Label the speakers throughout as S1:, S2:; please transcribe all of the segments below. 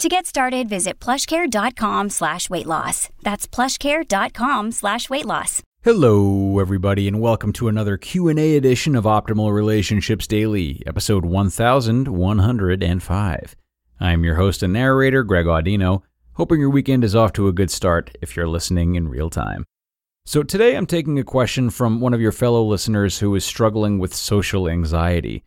S1: To get started, visit plushcare.com slash weight loss. That's plushcare.com slash weight loss.
S2: Hello, everybody, and welcome to another Q&A edition of Optimal Relationships Daily, episode 1105. I'm your host and narrator, Greg Audino, hoping your weekend is off to a good start if you're listening in real time. So today I'm taking a question from one of your fellow listeners who is struggling with social anxiety.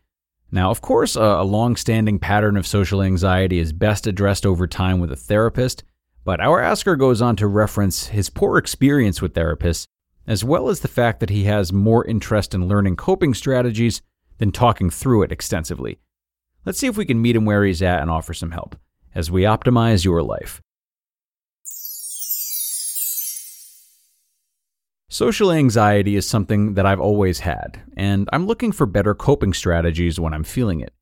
S2: Now, of course, a, a long-standing pattern of social anxiety is best addressed over time with a therapist, but our asker goes on to reference his poor experience with therapists, as well as the fact that he has more interest in learning coping strategies than talking through it extensively. Let's see if we can meet him where he's at and offer some help as we optimize your life. Social anxiety is something that I've always had, and I'm looking for better coping strategies when I'm feeling it.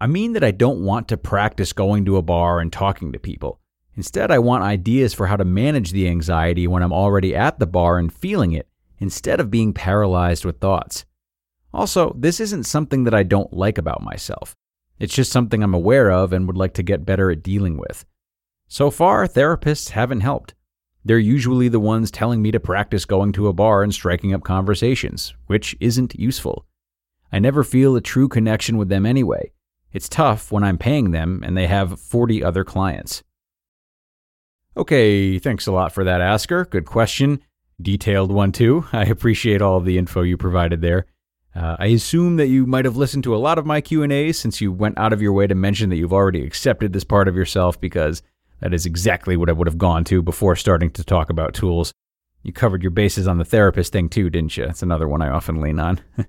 S2: I mean that I don't want to practice going to a bar and talking to people. Instead, I want ideas for how to manage the anxiety when I'm already at the bar and feeling it, instead of being paralyzed with thoughts. Also, this isn't something that I don't like about myself. It's just something I'm aware of and would like to get better at dealing with. So far, therapists haven't helped. They're usually the ones telling me to practice going to a bar and striking up conversations, which isn't useful. I never feel a true connection with them anyway. It's tough when I'm paying them and they have 40 other clients. Okay, thanks a lot for that, Asker. Good question. Detailed one, too. I appreciate all of the info you provided there. Uh, I assume that you might have listened to a lot of my Q&As since you went out of your way to mention that you've already accepted this part of yourself because that is exactly what I would have gone to before starting to talk about tools. You covered your bases on the therapist thing too, didn't you? That's another one I often lean on.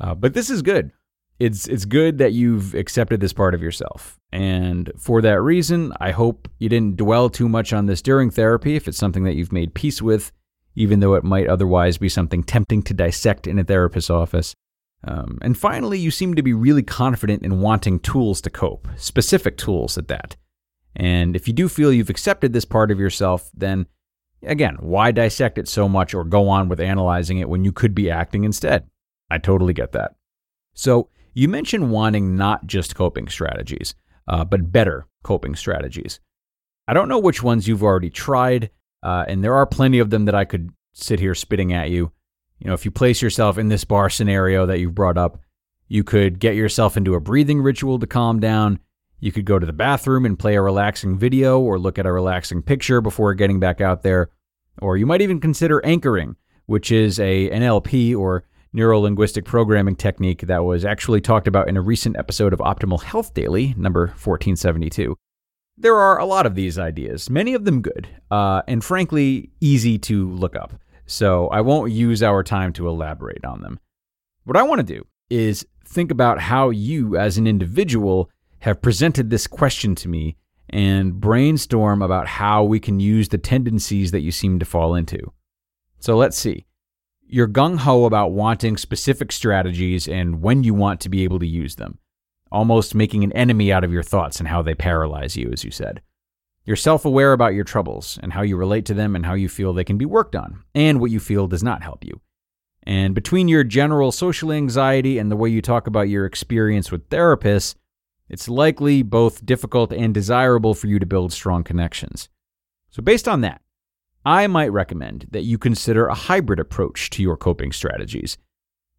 S2: uh, but this is good. It's it's good that you've accepted this part of yourself. And for that reason, I hope you didn't dwell too much on this during therapy if it's something that you've made peace with, even though it might otherwise be something tempting to dissect in a therapist's office. Um, and finally, you seem to be really confident in wanting tools to cope, specific tools at that. And if you do feel you've accepted this part of yourself, then again, why dissect it so much or go on with analyzing it when you could be acting instead? I totally get that. So, you mentioned wanting not just coping strategies, uh, but better coping strategies. I don't know which ones you've already tried, uh, and there are plenty of them that I could sit here spitting at you. You know, if you place yourself in this bar scenario that you've brought up, you could get yourself into a breathing ritual to calm down. You could go to the bathroom and play a relaxing video or look at a relaxing picture before getting back out there. Or you might even consider anchoring, which is a NLP or neuro linguistic programming technique that was actually talked about in a recent episode of Optimal Health Daily, number 1472. There are a lot of these ideas, many of them good, uh, and frankly, easy to look up. So I won't use our time to elaborate on them. What I want to do is think about how you, as an individual, have presented this question to me and brainstorm about how we can use the tendencies that you seem to fall into. So let's see. You're gung ho about wanting specific strategies and when you want to be able to use them, almost making an enemy out of your thoughts and how they paralyze you, as you said. You're self aware about your troubles and how you relate to them and how you feel they can be worked on, and what you feel does not help you. And between your general social anxiety and the way you talk about your experience with therapists, it's likely both difficult and desirable for you to build strong connections. So, based on that, I might recommend that you consider a hybrid approach to your coping strategies.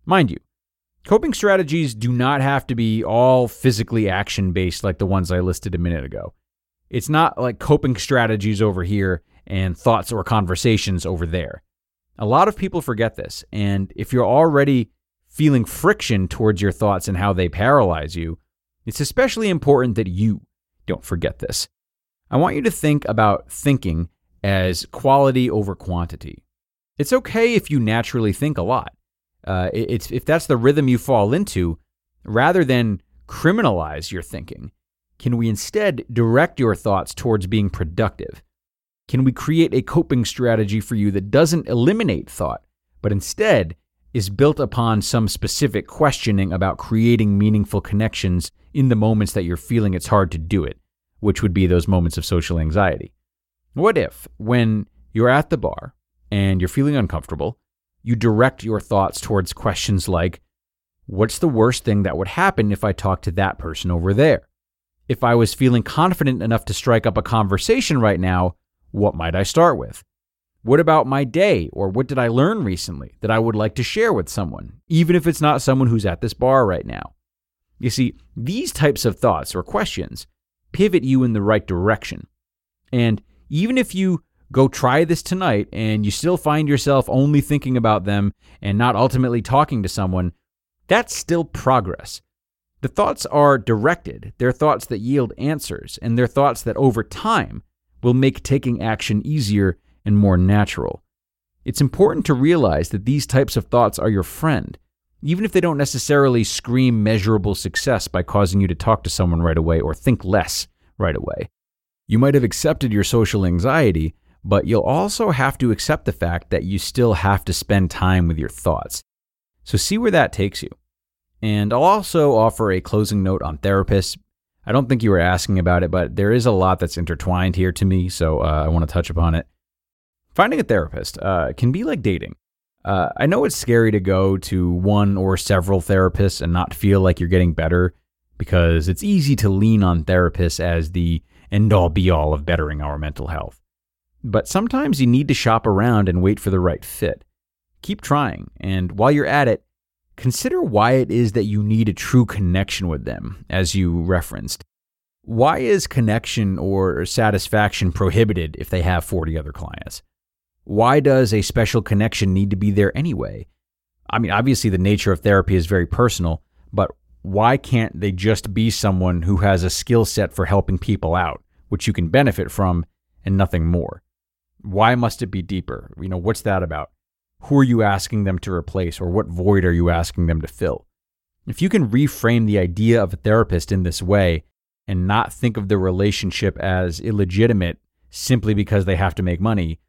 S2: Mind you, coping strategies do not have to be all physically action based like the ones I listed a minute ago. It's not like coping strategies over here and thoughts or conversations over there. A lot of people forget this, and if you're already feeling friction towards your thoughts and how they paralyze you, it's especially important that you don't forget this. I want you to think about thinking as quality over quantity. It's okay if you naturally think a lot. Uh, it's if that's the rhythm you fall into, rather than criminalize your thinking, can we instead direct your thoughts towards being productive? Can we create a coping strategy for you that doesn't eliminate thought, but instead is built upon some specific questioning about creating meaningful connections in the moments that you're feeling it's hard to do it, which would be those moments of social anxiety? What if, when you're at the bar and you're feeling uncomfortable, you direct your thoughts towards questions like, What's the worst thing that would happen if I talked to that person over there? If I was feeling confident enough to strike up a conversation right now, what might I start with? What about my day, or what did I learn recently that I would like to share with someone, even if it's not someone who's at this bar right now? You see, these types of thoughts or questions pivot you in the right direction. And even if you go try this tonight and you still find yourself only thinking about them and not ultimately talking to someone, that's still progress. The thoughts are directed, they're thoughts that yield answers, and they're thoughts that over time will make taking action easier and more natural. It's important to realize that these types of thoughts are your friend, even if they don't necessarily scream measurable success by causing you to talk to someone right away or think less right away. You might have accepted your social anxiety, but you'll also have to accept the fact that you still have to spend time with your thoughts. So see where that takes you. And I'll also offer a closing note on therapists. I don't think you were asking about it, but there is a lot that's intertwined here to me, so uh, I want to touch upon it. Finding a therapist uh, can be like dating. Uh, I know it's scary to go to one or several therapists and not feel like you're getting better because it's easy to lean on therapists as the end all be all of bettering our mental health. But sometimes you need to shop around and wait for the right fit. Keep trying, and while you're at it, consider why it is that you need a true connection with them, as you referenced. Why is connection or satisfaction prohibited if they have 40 other clients? Why does a special connection need to be there anyway? I mean, obviously, the nature of therapy is very personal, but why can't they just be someone who has a skill set for helping people out, which you can benefit from, and nothing more? Why must it be deeper? You know, what's that about? Who are you asking them to replace, or what void are you asking them to fill? If you can reframe the idea of a therapist in this way and not think of the relationship as illegitimate simply because they have to make money,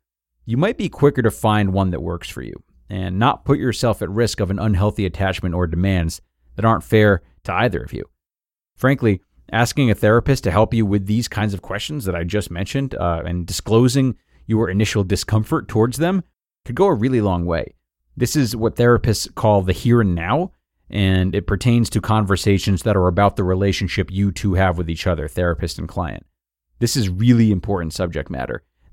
S2: you might be quicker to find one that works for you and not put yourself at risk of an unhealthy attachment or demands that aren't fair to either of you. Frankly, asking a therapist to help you with these kinds of questions that I just mentioned uh, and disclosing your initial discomfort towards them could go a really long way. This is what therapists call the here and now, and it pertains to conversations that are about the relationship you two have with each other, therapist and client. This is really important subject matter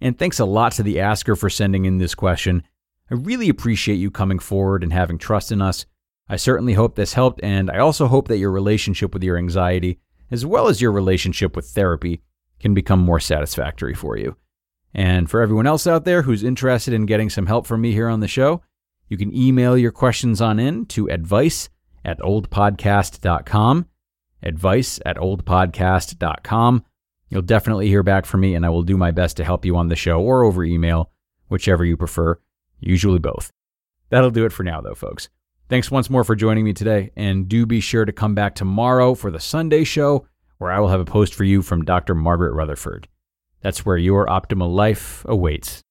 S2: And thanks a lot to the asker for sending in this question. I really appreciate you coming forward and having trust in us. I certainly hope this helped, and I also hope that your relationship with your anxiety, as well as your relationship with therapy, can become more satisfactory for you. And for everyone else out there who's interested in getting some help from me here on the show, you can email your questions on in to advice at oldpodcast.com. Advice at oldpodcast.com. You'll definitely hear back from me, and I will do my best to help you on the show or over email, whichever you prefer, usually both. That'll do it for now, though, folks. Thanks once more for joining me today, and do be sure to come back tomorrow for the Sunday show, where I will have a post for you from Dr. Margaret Rutherford. That's where your optimal life awaits.